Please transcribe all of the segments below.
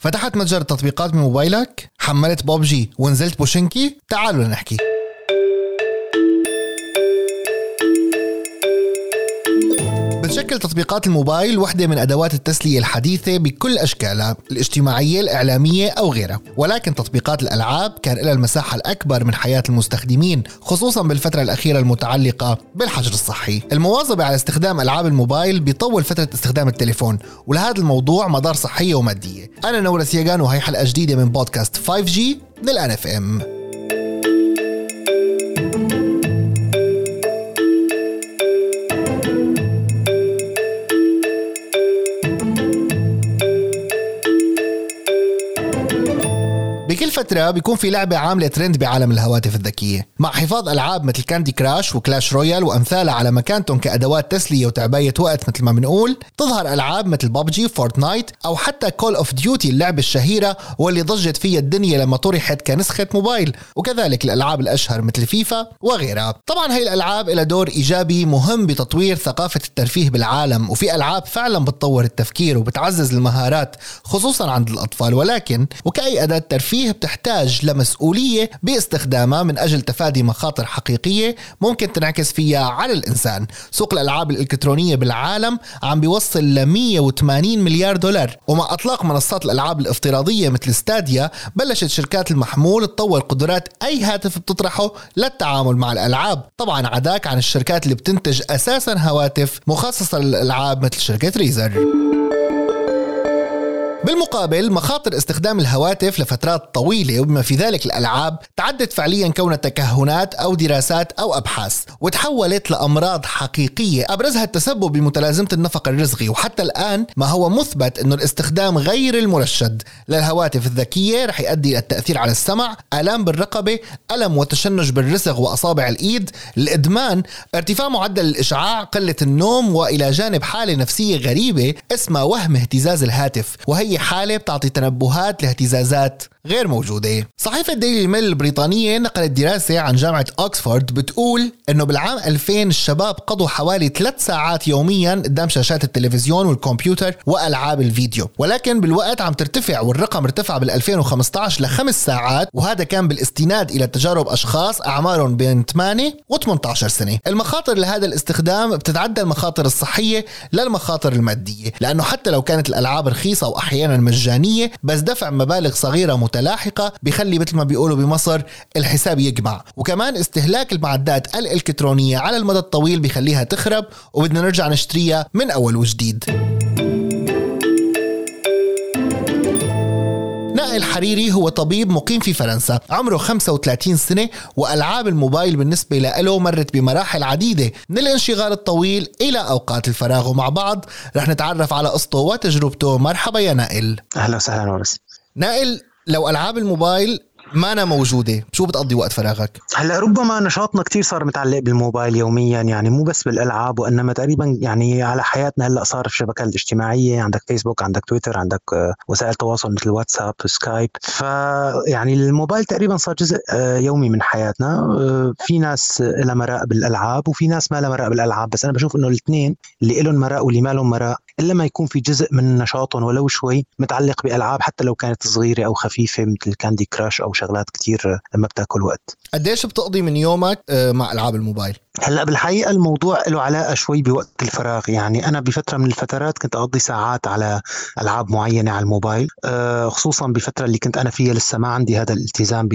فتحت متجر التطبيقات بموبايلك حملت بوبجي ونزلت بوشنكي. تعالوا لنحكي بتشكل تطبيقات الموبايل وحدة من أدوات التسلية الحديثة بكل أشكالها الاجتماعية الإعلامية أو غيرها. ولكن تطبيقات الألعاب كان لها المساحة الأكبر من حياة المستخدمين خصوصا بالفترة الأخيرة المتعلقة بالحجر الصحي. المواظبة على استخدام ألعاب الموبايل بيطول فترة استخدام التليفون ولهذا الموضوع مضار صحية ومادية. أنا نورس ياغان وهي حلقة جديدة من بودكاست 5G من الان اف ام فترة بيكون في لعبة عاملة ترند بعالم الهواتف الذكية مع حفاظ ألعاب مثل كاندي كراش وكلاش رويال وأمثالها على مكانتهم كأدوات تسلية وتعباية وقت مثل ما بنقول. تظهر ألعاب مثل ببجي فورتنايت أو حتى كول أوف ديوتي اللعبة الشهيرة واللي ضجت فيها الدنيا لما طرحت كنسخة موبايل وكذلك الألعاب الأشهر مثل فيفا وغيرها. طبعا هاي الألعاب لها دور إيجابي مهم بتطوير ثقافة الترفيه بالعالم وفي ألعاب فعلا بتطور التفكير وبتعزز المهارات خصوصا عند الأطفال ولكن وكأي أداة ترفيه لمسؤولية باستخدامها من أجل تفادي مخاطر حقيقية ممكن تنعكس فيها على الإنسان. سوق الألعاب الإلكترونية بالعالم عم بيوصل ل 180 مليار دولار. ومع أطلاق منصات الألعاب الافتراضية مثل ستاديا بلشت شركات المحمول تطور قدرات أي هاتف بتطرحه للتعامل مع الألعاب. طبعا عداك عن الشركات اللي بتنتج أساسا هواتف مخصصة للألعاب مثل شركة ريزر بالمقابل مخاطر استخدام الهواتف لفترات طويلة وبما في ذلك الألعاب تعدت فعليا كونها تكهنات أو دراسات أو أبحاث وتحولت لأمراض حقيقية أبرزها التسبب بمتلازمة النفق الرسغي وحتى الآن ما هو مثبت أنه الاستخدام غير المرشد للهواتف الذكية رح يؤدي إلى التأثير على السمع آلام بالرقبة ألم وتشنج بالرسغ وأصابع الإيد الإدمان. ارتفاع معدل الإشعاع قلة النوم وإلى جانب حالة نفسية غريبة اسمها وهم اهتزاز الهاتف. وهي حالة بتعطي تنبيهات لاهتزازات غير موجودة. صحيفة ديلي ميل البريطانية نقلت دراسة عن جامعة أكسفورد بتقول أنه بالعام 2000 الشباب قضوا حوالي 3 ساعات يوميا قدام شاشات التلفزيون والكمبيوتر وألعاب الفيديو. ولكن بالوقت عم ترتفع والرقم ارتفع بال 2015 لخمس ساعات وهذا كان بالاستناد إلى تجارب أشخاص أعمارهم بين 8 و 18 سنة. المخاطر لهذا الاستخدام بتتعدى المخاطر الصحية للمخاطر المادية لأنه حتى لو كانت الألعاب رخيصة وأحيانا مجانية بس دفع مبالغ صغيرة متلاحقة بيخلي مثل ما بيقولوا بمصر الحساب يجمع. وكمان استهلاك المعدات الإلكترونية على المدى الطويل بيخليها تخرب وبدنا نرجع نشتريها من أول وجديد. نائل حريري هو طبيب مقيم في فرنسا عمره 35 سنة وألعاب الموبايل بالنسبة له مرت بمراحل عديدة من الانشغال الطويل إلى أوقات الفراغ ومع بعض. رح نتعرف على قصته وتجربته مرحبا يا نائل. أهلا وسهلا ورس. نائل لو ألعاب الموبايل ما أنا موجودة. شو بتقضي وقت فراغك؟ هلأ ربما نشاطنا كتير صار متعلق بالموبايل يوميا يعني مو بس بالألعاب وإنما تقريبا يعني على حياتنا هلأ صار في الشبكات الاجتماعية عندك فيسبوك عندك تويتر عندك آه، وسائل تواصل مثل واتساب سكايب فيعني الموبايل تقريبا صار جزء آه، يومي من حياتنا. آه، في ناس لها مراء بالألعاب وفي ناس ما لها مراء بالألعاب. بس أنا بشوف إنه الاثنين اللي لهم مراء واللي ما لهم مراء إلا ما يكون في جزء من نشاطهم ولو شوي متعلق بألعاب حتى لو كانت صغيرة أو خفيفة مثل كاندي كراش أو شغلات كتير لما بتاكل وقت. قديش بتقضي من يومك آه، مع ألعاب الموبايل؟ هلأ بالحقيقة الموضوع له علاقة شوي بوقت الفراغ. يعني أنا بفترة من الفترات كنت أقضي ساعات على ألعاب معينة على الموبايل آه، خصوصا بفترة اللي كنت أنا فيها لسه ما عندي هذا الالتزام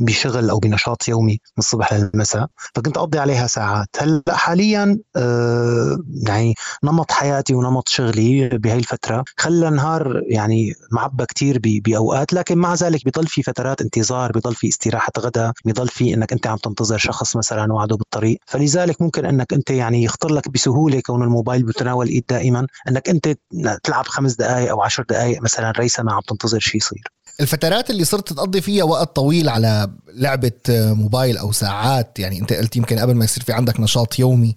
بشغل أو بنشاط يومي من الصبح للمساء فكنت أقضي عليها ساعات. هلأ حاليا آه يعني نمط حياتي ونمط شغلي بهي الفترة خلى النهار يعني معبى كثير بأوقات. لكن مع ذلك بضل في فترات انتظار بضل في استراحة غداء بضل في إنك أنت عم تنتظر شخص مثلا وعده بالطريق. فلذلك ممكن إنك أنت يعني يخطر لك بسهولة كون الموبايل بتناول إيد دائما. إنك أنت تلعب خمس دقائق أو عشر دقائق مثلا ريسما عم تنتظر شيء يصير. الفترات اللي صرت تقضي فيها وقت طويل على لعبة موبايل أو ساعات يعني أنت قلت يمكن قبل ما يصير في عندك نشاط يومي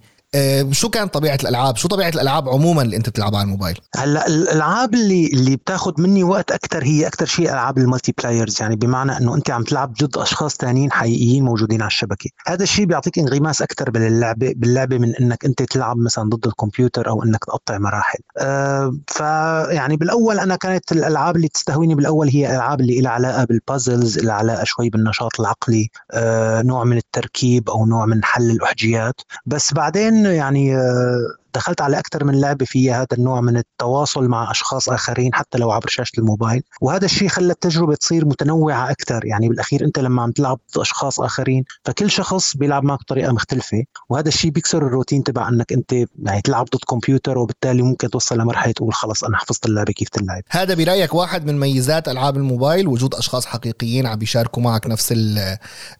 شو كانت طبيعة الألعاب؟ شو طبيعة الألعاب عموما اللي أنت بتلعبها على الموبايل؟ هلأ الألعاب اللي اللي بتاخذ مني وقت أكثر هي أكثر شيء ألعاب ال multiplayers يعني بمعنى إنه أنت عم تلعب ضد أشخاص ثانيين حقيقيين موجودين على الشبكة. هذا الشيء بيعطيك انغماس أكثر باللعبة باللعبة من إنك أنت تلعب مثلا ضد الكمبيوتر أو إنك تقطع مراحل. أه فيعني بالأول أنا كانت الألعاب اللي تستهويني بالأول هي الالعاب اللي لها علاقة بال puzzles اللي علاقة شوي بالنشاط العقلي أه نوع من التركيب أو نوع من حل الأحجيات. بس بعدين يعني أه دخلت على أكثر من لعبة فيها هذا النوع من التواصل مع أشخاص آخرين حتى لو عبر شاشة الموبايل. وهذا الشيء خلى التجربة تصير متنوعة أكثر يعني بالأخير أنت لما عم تلعب ضد أشخاص آخرين فكل شخص بيلعب معك بطريقة مختلفة. وهذا الشيء بيكسر الروتين تبع أنك أنت يعني تلعب ضد كمبيوتر وبالتالي ممكن توصل لمرحلة تقول خلص أنا حفظت اللعبة كيف تلعب. هذا برأيك واحد من ميزات ألعاب الموبايل؟ وجود أشخاص حقيقيين عم بيشاركوا معك نفس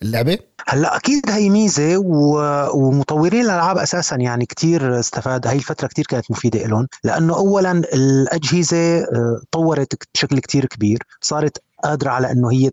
اللعبة؟ هلأ أكيد هي ميزة ومطورين الألعاب أساسا يعني كثير استفاد هاي الفترة كثير كانت مفيدة لهم لأنه اولا الأجهزة آه، طورت بشكل كثير كبير. صارت قادرة على إنه هي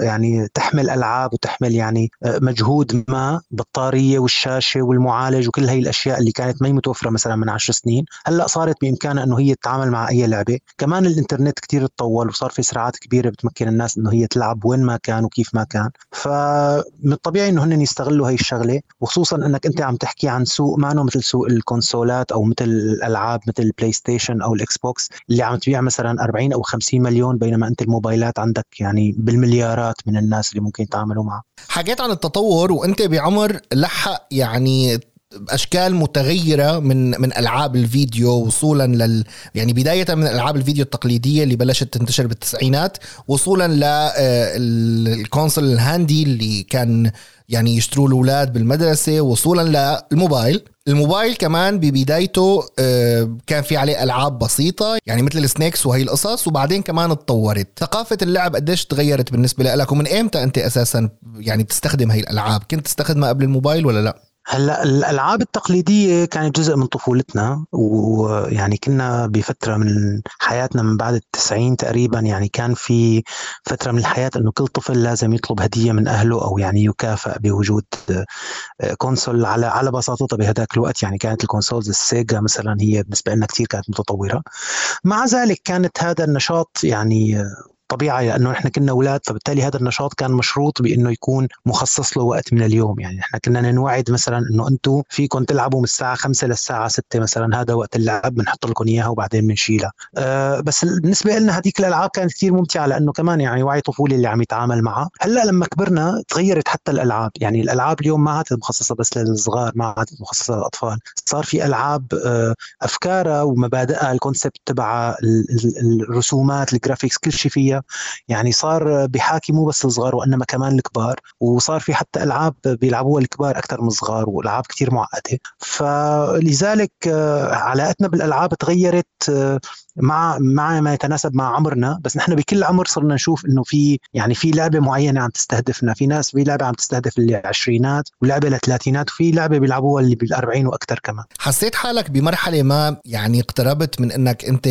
يعني تحمل ألعاب وتحمل يعني آه، مجهود ما بطاريه والشاشة والمعالج وكل هي الأشياء اللي كانت ما متوفرة مثلا من عشر سنين. هلأ صارت بإمكانها إنه هي تتعامل مع أي لعبة. كمان الإنترنت كثير تطور وصار في سرعات كبيرة بتمكن الناس إنه هي تلعب وين ما كان وكيف ما كان. فمن الطبيعي إنه هن يستغلوا هي الشغلة وخصوصا إنك أنت عم تحكي عن سوق ما مثل سوق الكونسولات أو مثل الألعاب مثل البلاي ستيشن أو الاكس بوكس اللي عم تبيع مثلا 40 أو 50 مليون بينما أنت الموبايلات المجالات عندك يعني بالمليارات من الناس اللي ممكن يتعاملوا معها؟ حكيت عن التطور وأنت بعمر لحق يعني أشكال متغيرة من من ألعاب الفيديو وصولا لل يعني بداية من ألعاب الفيديو التقليدية اللي بلشت تنتشر بالتسعينات وصولا لل console ال handy اللي كان يعني يشتروا الأولاد بالمدرسة وصولا للموبايل. الموبايل كمان ببدايته آه، كان في عليه ألعاب بسيطة يعني مثل ال Snakes وهي القصص وبعدين كمان اتطورت. ثقافة اللعب قديش تغيرت بالنسبة لك؟ ومن إمتى أنت أساسا يعني بتستخدم هي الألعاب؟ كنت تستخدمها قبل الموبايل ولا لا؟ هلا الألعاب التقليدية كانت جزء من طفولتنا ويعني كنا بفترة من حياتنا من بعد التسعين تقريبا يعني كان في فترة من الحياة إنه كل طفل لازم يطلب هدية من أهله أو يعني يكافئ بوجود console على على بساطتها بهذاك الوقت. يعني كانت ال consoles ال Sega مثلا هي بالنسبة لنا كثير كانت متطورة. مع ذلك كانت هذا النشاط يعني طبيعي لأنه إحنا كنا أولاد فبالتالي هذا النشاط كان مشروط بإنه يكون مخصص له وقت من اليوم. يعني إحنا كنا نوعد مثلا إنه أنتم فيكم تلعبوا من الساعة 5 للساعة 6 مثلا هذا وقت اللعب بنحط لكم إياها وبعدين بنشيلها. أه بس بالنسبة لنا هذيك الألعاب كانت كثير ممتعة لأنه كمان يعني وعي طفولي اللي عم يتعامل معها. هلأ لما كبرنا تغيرت حتى الألعاب. يعني الألعاب اليوم ما عادت مخصصة بس للصغار ما عادت مخصصة للأطفال. صار في ألعاب أه أفكارها ومبادئها الكونسبت تبع الرسومات الجرافيكس كل شيء فيها. يعني صار بيحاكي مو بس الصغار وإنما كمان الكبار. وصار في حتى ألعاب بيلعبوها الكبار أكثر من الصغار وألعاب كثير معقدة. فلذلك آه، علاقتنا بالألعاب تغيرت آه، مع مع ما يتناسب مع عمرنا. بس نحن بكل عمر صرنا نشوف إنه في يعني في لعبة معينة عم تستهدفنا. في ناس في لعبة عم تستهدف العشرينات ولعبة للثلاثينات وفي لعبة بيلعبوها اللي بال40 وأكثر كمان. حسيت حالك بمرحلة ما يعني اقتربت من إنك أنت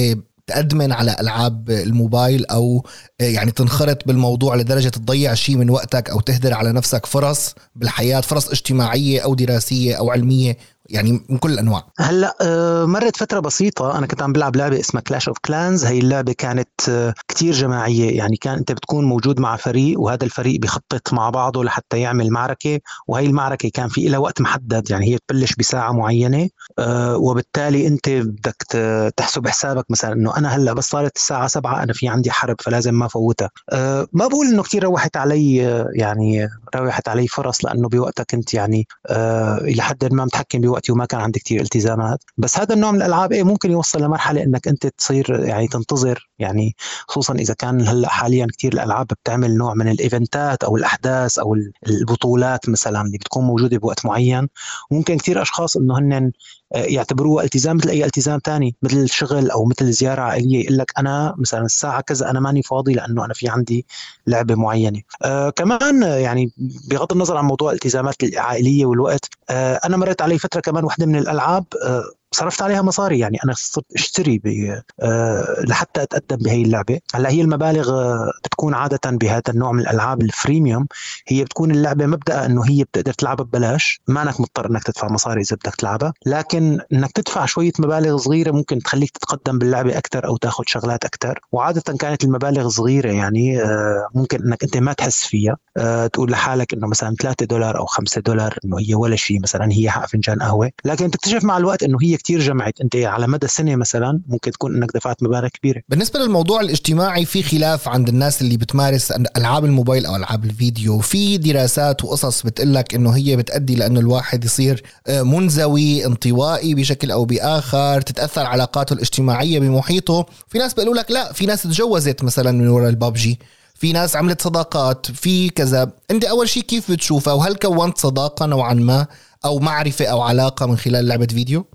تأدمن على ألعاب الموبايل أو يعني تنخرط بالموضوع لدرجة تضيع شيء من وقتك أو تهدر على نفسك فرص بالحياة فرص اجتماعية أو دراسية أو علمية. يعني من كل الأنواع. هلأ آه، مرت فترة بسيطة أنا كنت عم بلعب لعبة اسمها Clash of Clans هي اللعبة كانت آه، كتير جماعية. يعني كان أنت بتكون موجود مع فريق وهذا الفريق بيخطط مع بعضه لحتى يعمل معركة. وهي المعركة كان في لها وقت محدد يعني هي تبلش بساعة معينة آه، وبالتالي أنت بدك تحسب حسابك مثلا إنه أنا هلأ بس صارت الساعة 7 أنا في عندي حرب فلازم ما فوتها. ما بقول إنه كثير روحت علي يعني روحت علي فرص لأنه بوقتها كنت يعني إلى حد ما متحكم بوقتي وما كان عندي كثير التزامات. بس هذا النوع من الألعاب إيه ممكن يوصل لمرحلة إنك أنت تصير يعني تنتظر. يعني خصوصا إذا كان هلأ حاليا كثير الألعاب بتعمل نوع من الإيفنتات أو الأحداث أو البطولات مثلا اللي بتكون موجودة بوقت معين. ممكن كثير أشخاص إنه هن يعتبروها التزام مثل أي التزام ثاني مثل الشغل أو مثل زيارة عائليه يقول لك أنا مثلا الساعة كذا أنا ماني فاضي لأنه أنا في عندي لعبة معينة. آه كمان يعني بغض النظر عن موضوع الالتزامات العائلية والوقت آه أنا مريت علي فترة كمان واحدة من الألعاب آه صرفت عليها مصاري يعني أنا صرت أشتري أه لحتى أتقدم بهي اللعبة. هلأ هي المبالغ بتكون عادة بهذا النوع من الألعاب الفريميوم. هي بتكون اللعبة مبدأ إنه هي بتقدر تلعبها ببلاش. ما انك مضطر إنك تدفع مصاري إذا بدك تلعبها. لكن إنك تدفع شوية مبالغ صغيرة ممكن تخليك تتقدم باللعبة أكثر أو تاخذ شغلات أكثر وعادة كانت المبالغ صغيرة يعني آه، ممكن إنك أنت ما تحس فيها. آه، تقول لحالك إنه مثلا 3 دولار أو 5 دولار إنه هي ولا شيء مثلا هي حق فنجان قهوة. لكن تكتشف مع الوقت إنه هي كتير جمعت. أنت على مدى سنة مثلا ممكن تكون إنك دفعت مبالغ كبيرة. بالنسبة للموضوع الاجتماعي في خلاف عند الناس اللي بتمارس ألعاب الموبايل أو ألعاب الفيديو. في دراسات وقصص بتقول لك إنه هي بتأدي لأنه الواحد يصير آه، منزوي انطوائي بشكل أو بآخر تتأثر علاقاته الاجتماعية بمحيطه. في ناس بيقولوا لك لا في ناس تجوزت مثلا من وراء البابجي في ناس عملت صداقات في كذا. أنت أول شيء كيف بتشوفها؟ وهل كونت صداقة نوعا ما أو معرفة أو علاقة من خلال لعبة فيديو؟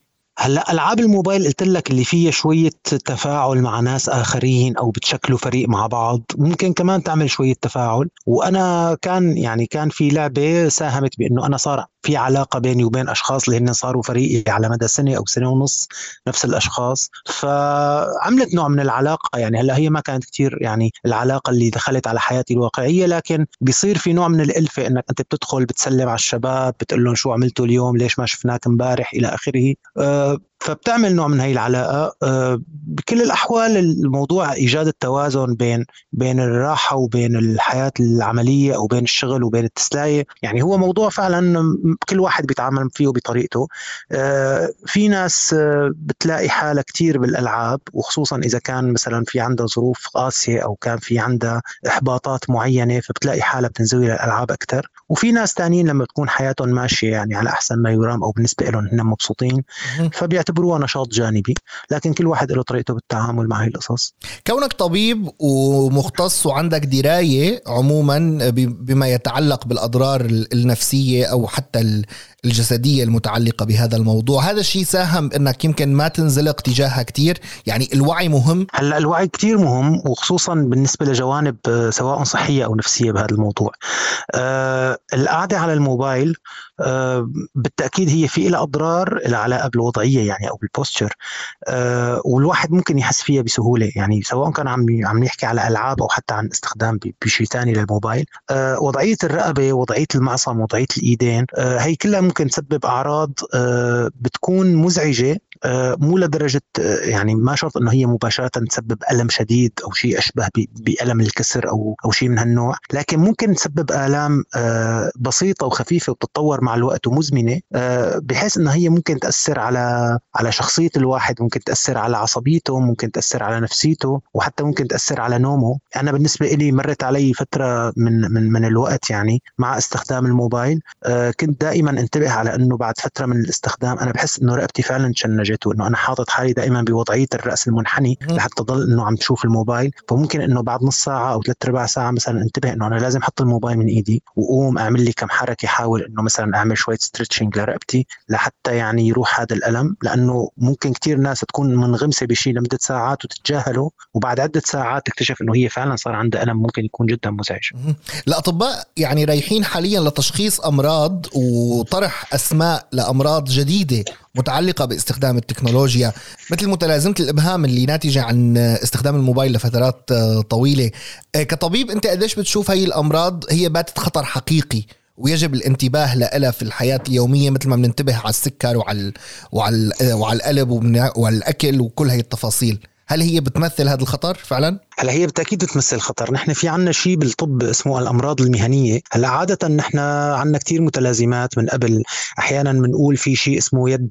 هلا ألعاب الموبايل قلت لك اللي فيها شوية تفاعل مع ناس آخرين أو بتشكلوا فريق مع بعض ممكن كمان تعمل شوية تفاعل. وأنا كان يعني كان في لعبة ساهمت بإنه أنا صار في علاقة بيني وبين أشخاص اللي هن صاروا فريقي على مدى سنة أو سنة ونص نفس الأشخاص. فعملت نوع من العلاقة يعني هلأ هي ما كانت كثير يعني العلاقة اللي دخلت على حياتي الواقعية لكن بيصير في نوع من الألفة إنك أنت بتدخل بتسلم على الشباب بتقول لهم شو عملتوا اليوم ليش ما شفناك امبارح إلى آخره. أه فبتعمل نوع من هي العلاقة. أه بكل الأحوال الموضوع إيجاد التوازن بين بين الراحة وبين الحياة العملية أو بين الشغل وبين التسلايه يعني هو موضوع فعلا كل واحد بيتعامل فيه بطريقته آه، في ناس آه، بتلاقي حالها كثير بالألعاب وخصوصا إذا كان مثلا في عندها ظروف قاسية أو كان في عندها إحباطات معينة فبتلاقي حالها بتنزوي للألعاب أكثر وفي ناس ثانيين لما تكون حياتهم ماشية يعني على أحسن ما يرام أو بالنسبة لهم هن مبسوطين فبيعتبروها نشاط جانبي لكن كل واحد له طريقته بالتعامل مع هي القصص. كونك طبيب ومختص وعندك دراية عموما بما يتعلق بالأضرار النفسية أو حتى الجسدية المتعلقة بهذا الموضوع هذا الشيء ساهم إنك يمكن ما تنزلق تجاهها كثير يعني الوعي مهم؟ هلأ الوعي كثير مهم وخصوصا بالنسبة لجوانب آه، سواء صحية أو نفسية بهذا الموضوع. آه القعدة على الموبايل بالتأكيد هي في لها أضرار لها علاقة بالوضعية يعني أو بالبوستشر آه والواحد ممكن يحس فيها بسهولة يعني سواء كان عم عم يحكي على ألعاب أو حتى عن استخدام بشيء ثاني للموبايل. آه وضعية الرقبة وضعية المعصم وضعية الإيدين آه هي كلها ممكن تسبب أعراض آه بتكون مزعجة آه مو لدرجة آه يعني ما شرط إنه هي مباشرة تسبب ألم شديد أو شيء أشبه بألم الكسر أو أو شيء من هالنوع. لكن ممكن تسبب آلام آه بسيطة وخفيفة وبتتطور مع الوقت ومزمنة آه بحيث انها هي ممكن تأثر على على شخصية الواحد ممكن تأثر على عصبيته ممكن تأثر على نفسيته وحتى ممكن تأثر على نومه. أنا بالنسبة لي مرت علي فترة من من من الوقت يعني مع استخدام الموبايل آه كنت دائما انتبه على إنه بعد فترة من الاستخدام أنا بحس إنه رقبتي فعلا تشنجت وانه أنا حاطط حالي دائما بوضعية الرأس المنحني لحتى ضل إنه عم تشوف الموبايل. فممكن إنه بعد نص ساعة أو ثلاث ارباع ساعة مثلا انتبه إنه أنا لازم أحط الموبايل من إيدي واقوم أعمل لي كم حركة أحاول إنه مثلا أعمل شوية stretching لرقبتي لحتى يعني يروح هذا الألم. لأنه ممكن كثير ناس تكون منغمسة بشيء لمدة ساعات وتتجاهله وبعد عدة ساعات تكتشف إنه هي فعلا صار عندها ألم ممكن يكون جدا مزعج. الاطباء يعني رايحين حاليا لتشخيص أمراض وطرح أسماء لأمراض جديدة متعلقة باستخدام التكنولوجيا مثل متلازمة الإبهام اللي ناتجة عن استخدام الموبايل لفترات طويلة. آه، كطبيب أنت قديش بتشوف هاي الأمراض هي باتت خطر حقيقي ويجب الانتباه لها في الحياة اليومية مثل ما بننتبه على السكر وعلى وعلى وعلى القلب والأكل وكل هي التفاصيل. هل هي بتمثل هذا الخطر فعلا؟ هلا هي بالتأكيد بتمثل خطر. نحن في عنا شيء بالطب اسمه الأمراض المهنية. هلا عادة نحن عنا كثير متلازمات من قبل. أحيانا بنقول في شيء اسمه يد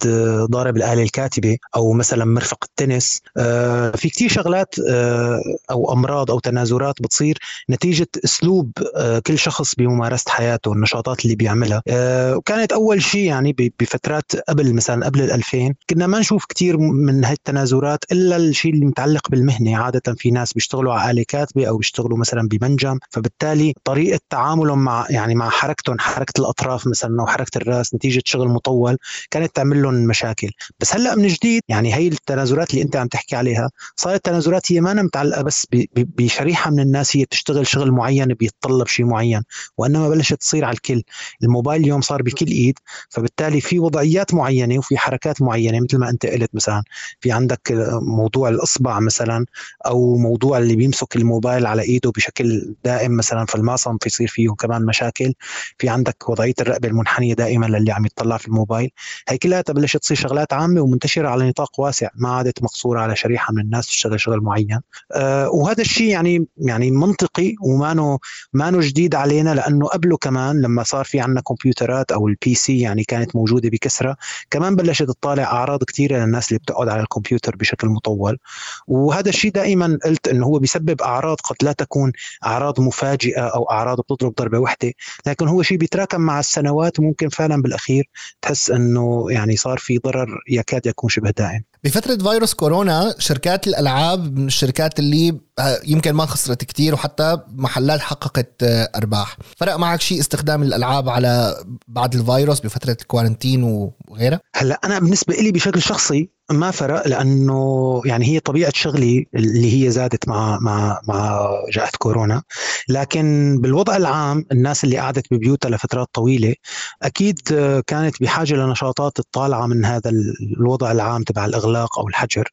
ضارب الآلة الكاتبة أو مثلا مرفق التنس. آه، في كثير شغلات آه، أو أمراض أو تنازلات بتصير نتيجة أسلوب آه، كل شخص بممارسة حياته والنشاطات اللي بيعملها. وكانت أول شيء يعني بفترات قبل مثلا قبل ال 2000 كنا ما نشوف كثير من هاي التنازلات إلا الشيء اللي متعلق بالمهنة. عادة في ناس بيشتغلوا بيشتغلوا على آلة كاتبة أو بيشتغلوا مثلا بمنجم. فبالتالي طريقة تعاملهم مع يعني مع حركتهم حركة الأطراف مثلا أو حركة الرأس نتيجة شغل مطول كانت تعمل لهم مشاكل. بس هلأ من جديد يعني هي التنازلات اللي أنت عم تحكي عليها صارت تنازلات هي ما متعلقة بس بشريحة من الناس هي تشتغل شغل معين بيتطلب شيء معين وإنما بلشت تصير على الكل. الموبايل اليوم صار بكل إيد فبالتالي في وضعيات معينة وفي حركات معينة مثل ما أنت قلت مثلا في عندك موضوع الإصبع مثلا أو موضوع اللي بيمسك الموبايل على إيده بشكل دائم مثلا في المعصم في يصير فيه كمان مشاكل. في عندك وضعية الرقبة المنحنية دائما للي عم يطلع في الموبايل. هي كلها بلشت تصير شغلات عامة ومنتشرة على نطاق واسع ما عادت مقصورة على شريحة من الناس تشتغل شغل معين. أه وهذا الشيء يعني يعني منطقي وما ما جديد علينا لأنه قبله كمان لما صار في عندنا كمبيوترات أو ال PC يعني كانت موجودة بكثرة كمان بلشت تطالع أعراض كثيرة للناس اللي بتقعد على الكمبيوتر بشكل مطول. وهذا الشيء دائما قلت إنه هو بيسبب أعراض قد لا تكون أعراض مفاجئة أو أعراض بتضرب ضربة واحدة لكن هو شيء بيتراكم مع السنوات وممكن فعلا بالأخير تحس إنه يعني صار في ضرر يكاد يكون شبه دائم. بفترة فيروس كورونا شركات الألعاب من الشركات اللي آه، يمكن ما خسرت كتير وحتى محلات حققت آه، أرباح. فرق معك شيء استخدام الألعاب على بعد الفيروس بفترة الكوارنتين وغيرها؟ هلأ أنا بالنسبة لي بشكل شخصي ما فرق لأنه يعني هي طبيعة شغلي اللي هي زادت مع مع مع جائحة كورونا. لكن بالوضع العام الناس اللي قعدت ببيوتها لفترات طويلة أكيد كانت بحاجة لنشاطات الطالعة من هذا الوضع العام تبع الإغلاق أو الحجر.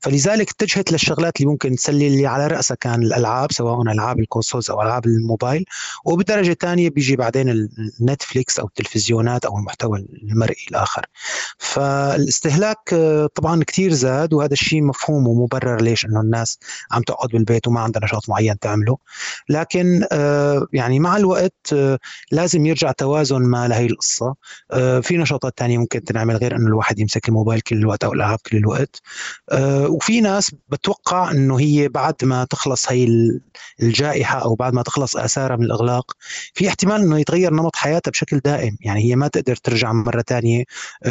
فلذلك اتجهت للشغلات اللي ممكن تسلي اللي على رأسها كان الألعاب سواء ألعاب ال consoles أو ألعاب الموبايل. وبدرجة ثانية بيجي بعدين ال Netflix أو التلفزيونات أو المحتوى المرئي الآخر. فالاستهلاك طبعا كثير زاد وهذا الشيء مفهوم ومبرر ليش إنه الناس عم تقعد بالبيت وما عندها نشاط معين تعمله. لكن آه، يعني مع الوقت آه، لازم يرجع توازن ما لهي القصة. آه، في نشاطات ثانية ممكن تنعمل غير إنه الواحد يمسك الموبايل كل الوقت أو الألعاب كل الوقت. وفي ناس بتوقع إنه هي بعد ما تخلص هي الجائحة أو بعد ما تخلص آثارها من الإغلاق في احتمال إنه يتغير نمط حياتها بشكل دائم. يعني هي ما تقدر ترجع مرة ثانية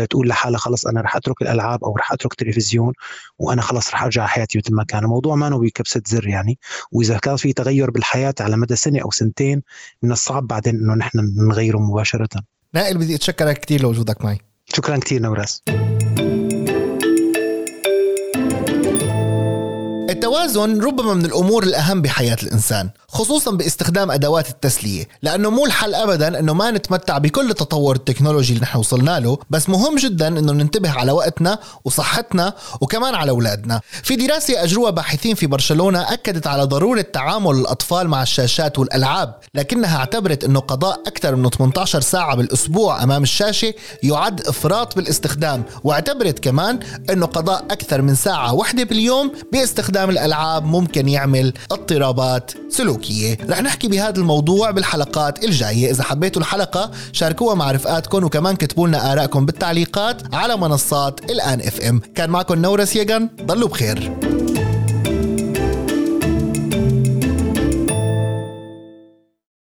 تقول لحالها خلص أنا رح أترك الألعاب أو رح أترك تلفزيون وأنا خلص رح أرجع حياتي مثل ما كان. الموضوع ما بكبسه زر يعني. وإذا كان في تغير بالحياة على مدى سنة أو سنتين من الصعب بعدين إنه نحن نغيره مباشرة. نائل بدي أتشكرك كثير لوجودك معي. شكرا كثير نوراس. التوازن ربما من الأمور الأهم بحياة الإنسان خصوصا باستخدام أدوات التسلية لأنه مو الحل ابدا إنه ما نتمتع بكل التطور التكنولوجي اللي نحن وصلنا له بس مهم جدا إنه ننتبه على وقتنا وصحتنا وكمان على أولادنا. في دراسة أجروها باحثين في برشلونة أكدت على ضرورة تعامل الأطفال مع الشاشات والألعاب لكنها اعتبرت إنه قضاء أكثر من 18 ساعة بالأسبوع أمام الشاشة يعد إفراط بالاستخدام واعتبرت كمان إنه قضاء أكثر من ساعة واحدة باليوم باستخدام الألعاب ممكن يعمل اضطرابات سلوكية. رح نحكي بهذا الموضوع بالحلقات الجاية. إذا حبيتوا الحلقة شاركوها مع رفقاتكم وكمان كتبوا لنا آرائكم بالتعليقات على منصات الآن إف إم. كان معكم نورس يجن ضلوا بخير.